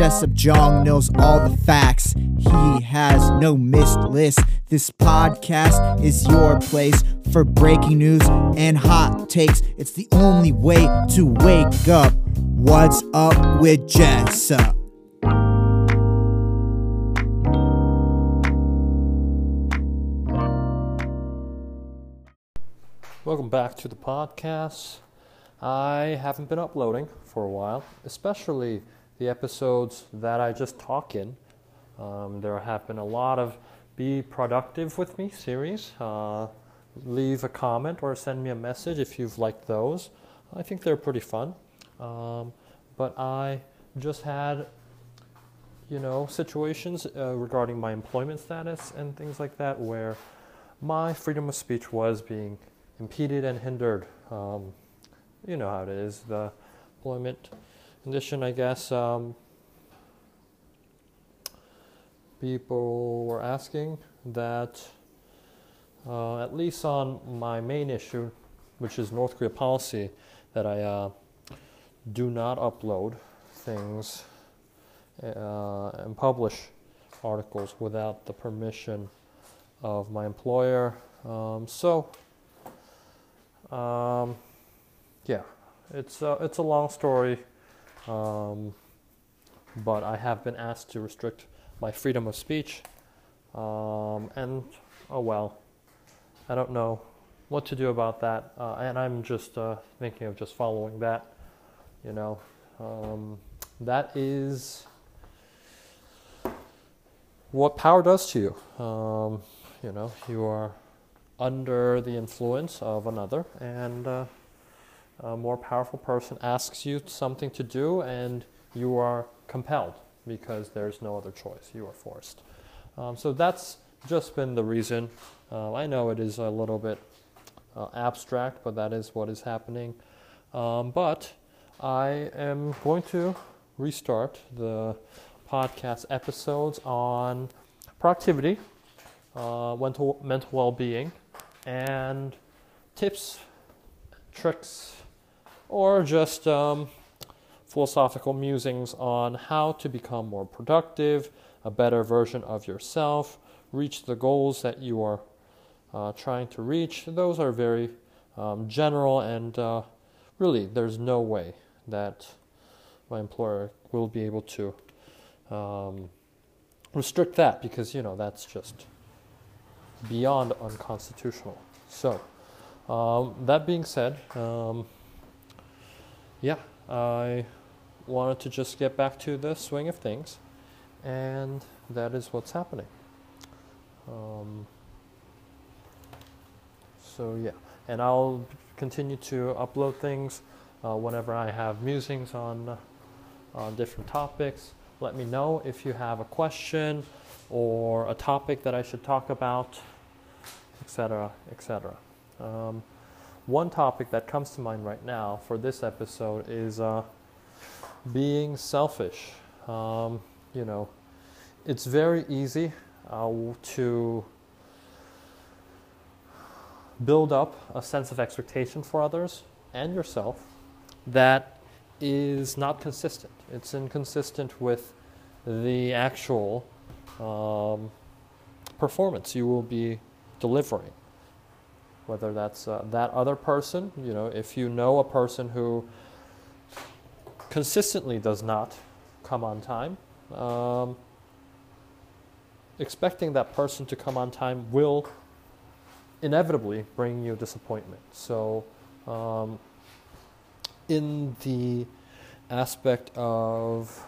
Jessup Jong knows all the facts. He has no missed list. This podcast is your place for breaking news and hot takes. It's the only way to wake up. What's up with Jessup? Welcome back to the podcast. I haven't been uploading for a while, especially the episodes that I just talk in. Um, there have been a lot of Be Productive with Me series. Uh, leave a comment or send me a message if you've liked those. I think they're pretty fun. Um, but I just had, you know, situations uh, regarding my employment status and things like that where my freedom of speech was being impeded and hindered. Um, you know how it is, the employment condition, I guess. Um, people were asking that, uh, at least on my main issue, which is North Korea policy, that I uh, do not upload things uh, and publish articles without the permission of my employer. Um, so, um, yeah, it's a, it's a long story, um, but I have been asked to restrict my freedom of speech, um, and oh well, I don't know what to do about that, uh, and I'm just uh, thinking of just following that. You know, um, that is what power does to you. Um, you know, you are under the influence of another, and uh, a more powerful person asks you something to do, and you are compelled because there's no other choice. You are forced. Um, so that's just been the reason. Uh, I know it is a little bit uh, abstract, but that is what is happening. Um, but I am going to restart the podcast episodes on productivity, uh, mental, mental well being, and tips, tricks, or just um, philosophical musings on how to become more productive, a better version of yourself, reach the goals that you are uh, trying to reach. Those are very um, general, and uh, really, there's no way that my employer will be able to um, restrict that because you know that's just beyond unconstitutional. So, um, that being said, um, yeah, I wanted to just get back to the swing of things, and that is what's happening. Um, so, yeah, and I'll continue to upload things uh, whenever I have musings on, uh, on different topics. Let me know if you have a question or a topic that I should talk about, etc., etc. Um, one topic that comes to mind right now for this episode is uh, being selfish. Um, you know, it's very easy uh, to build up a sense of expectation for others and yourself that is not consistent. It's inconsistent with the actual um, performance you will be delivering. Whether that's uh, that other person, you know, if you know a person who consistently does not come on time, um, expecting that person to come on time will inevitably bring you disappointment. So, um, in the aspect of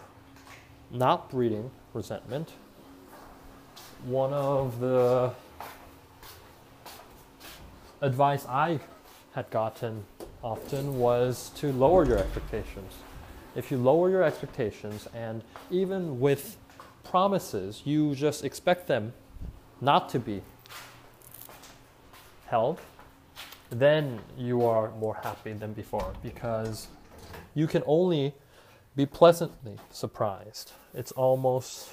not breeding resentment, one of the advice I had gotten often was to lower your expectations. If you lower your expectations, and even with promises, you just expect them not to be held, then you are more happy than before because you can only be pleasantly surprised. It's almost,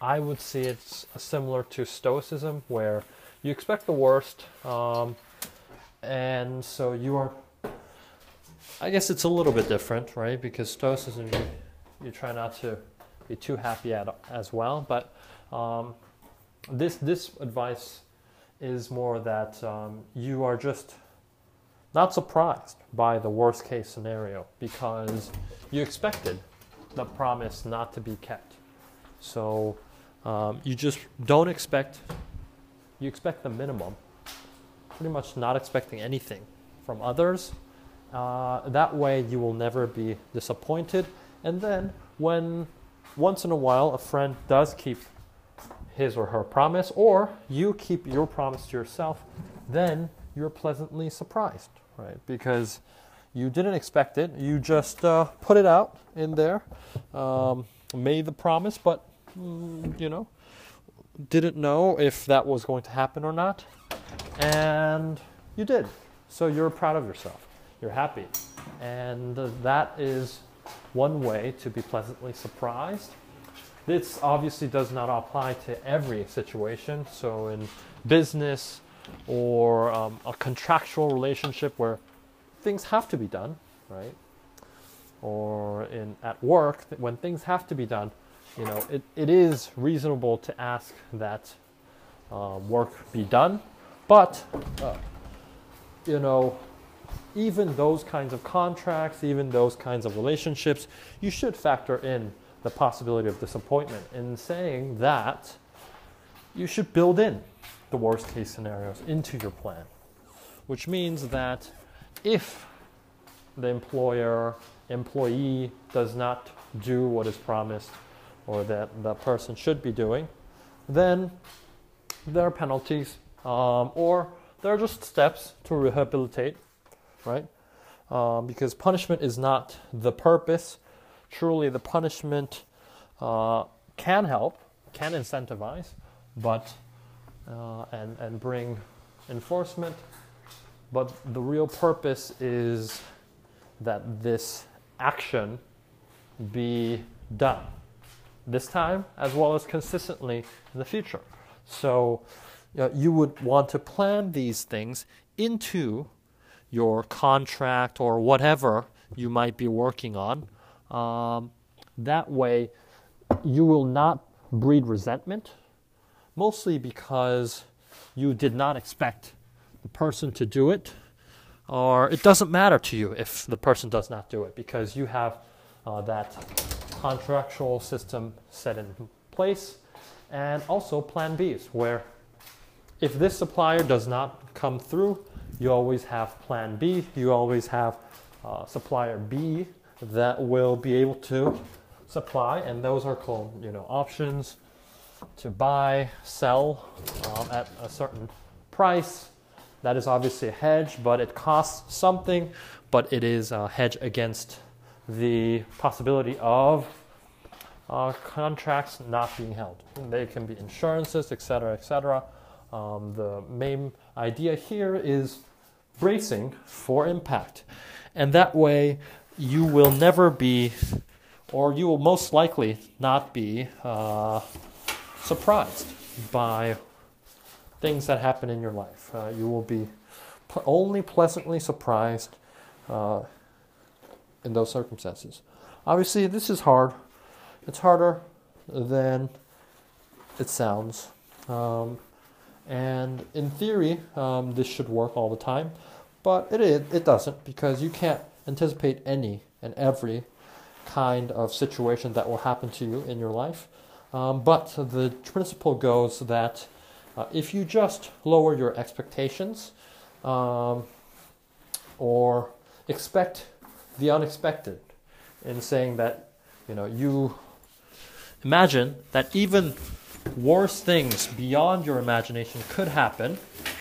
I would say it's similar to Stoicism, where you expect the worst, um, and so you are. I guess it's a little bit different, right? Because Stoicism, you, you try not to be too happy at, as well, but um, this this advice is more that um, you are just not surprised by the worst case scenario because you expected the promise not to be kept. So um, you just don't expect, you expect the minimum, pretty much not expecting anything from others. Uh, that way you will never be disappointed. And then when once in a while a friend does keep his or her promise, or you keep your promise to yourself, then you're pleasantly surprised, right? Because you didn't expect it. You just uh, put it out in there, um, made the promise, but mm, you know, didn't know if that was going to happen or not, and you did. So you're proud of yourself. You're happy, and that is one way to be pleasantly surprised. This obviously does not apply to every situation. So in business or um, a contractual relationship where things have to be done, right? Or in at work when things have to be done, you know, it, it is reasonable to ask that uh, work be done, but uh, you know, even those kinds of contracts, even those kinds of relationships, you should factor in the possibility of disappointment in saying that you should build in the worst case scenarios into your plan, which means that if the employer, employee does not do what is promised or that the person should be doing, then there are penalties um, or there are just steps to rehabilitate, right? Um, because punishment is not the purpose. Truly, the punishment uh, can help, can incentivize, but uh, and and bring enforcement. But the real purpose is that this action be done this time as well as consistently in the future. So you, would want to plan these things into your contract or whatever you might be working on. Um, that way, you will not breed resentment, mostly because you did not expect the person to do it, or it doesn't matter to you if the person does not do it because you have uh, that contractual system set in place, and also plan Bs, where if this supplier does not come through, you always have plan B, you always have uh, supplier B that will be able to supply, and those are called you know options to buy, sell um, at a certain price. That is obviously a hedge, but it costs something, but it is a hedge against the possibility of uh, contracts not being held. They can be insurances, etc., etc. Um, the main idea here is bracing for impact, and that way you will never be or you will most likely not be uh, surprised by things that happen in your life. Uh, you will be only pleasantly surprised uh, in those circumstances. Obviously, this is hard. It's harder than it sounds. Um, and in theory, um, this should work all the time, but it, it doesn't because you can't anticipate any and every kind of situation that will happen to you in your life. Um, but the principle goes that uh, if you just lower your expectations um, or expect the unexpected in saying that, you know, you imagine that even worse things beyond your imagination could happen.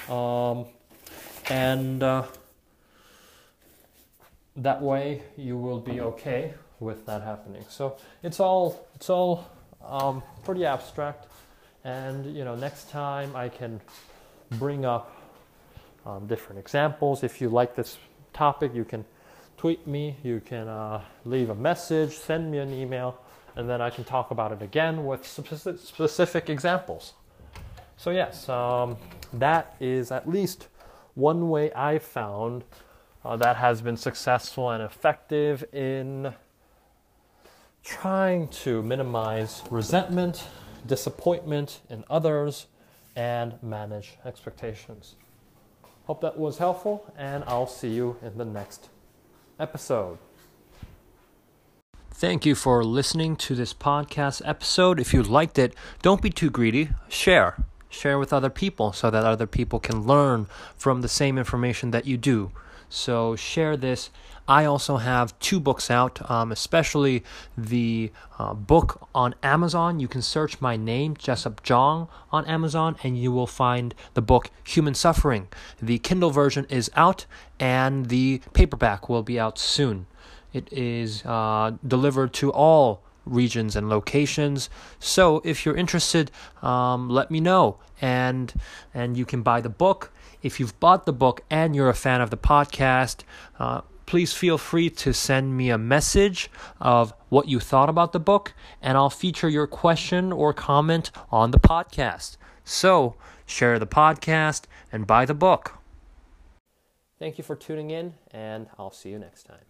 Um, and uh, that way you will be okay with that happening. So it's all it's all um, pretty abstract, and you know next time I can bring up um, different examples. If you like this topic, you can tweet me, you can uh, leave a message, send me an email, and then I can talk about it again with specific, examples. So, yes, um, that is at least one way I've found uh, that has been successful and effective in trying to minimize resentment, disappointment in others, and manage expectations. Hope that was helpful, and I'll see you in the next episode. Thank you for listening to this podcast episode. If you liked it, don't be too greedy. Share. Share with other people so that other people can learn from the same information that you do. So share this. I also have two books out, um, especially the uh, book on Amazon. You can search my name, Jessup Jong, on Amazon, and you will find the book Human Suffering. The Kindle version is out, and the paperback will be out soon. It is uh, delivered to all regions and locations. So if you're interested, um, let me know, and and you can buy the book if you've bought the book and you're a fan of the podcast, uh, please feel free to send me a message of what you thought about the book, and I'll feature your question or comment on the podcast. So, share the podcast and buy the book. Thank you for tuning in, and I'll see you next time.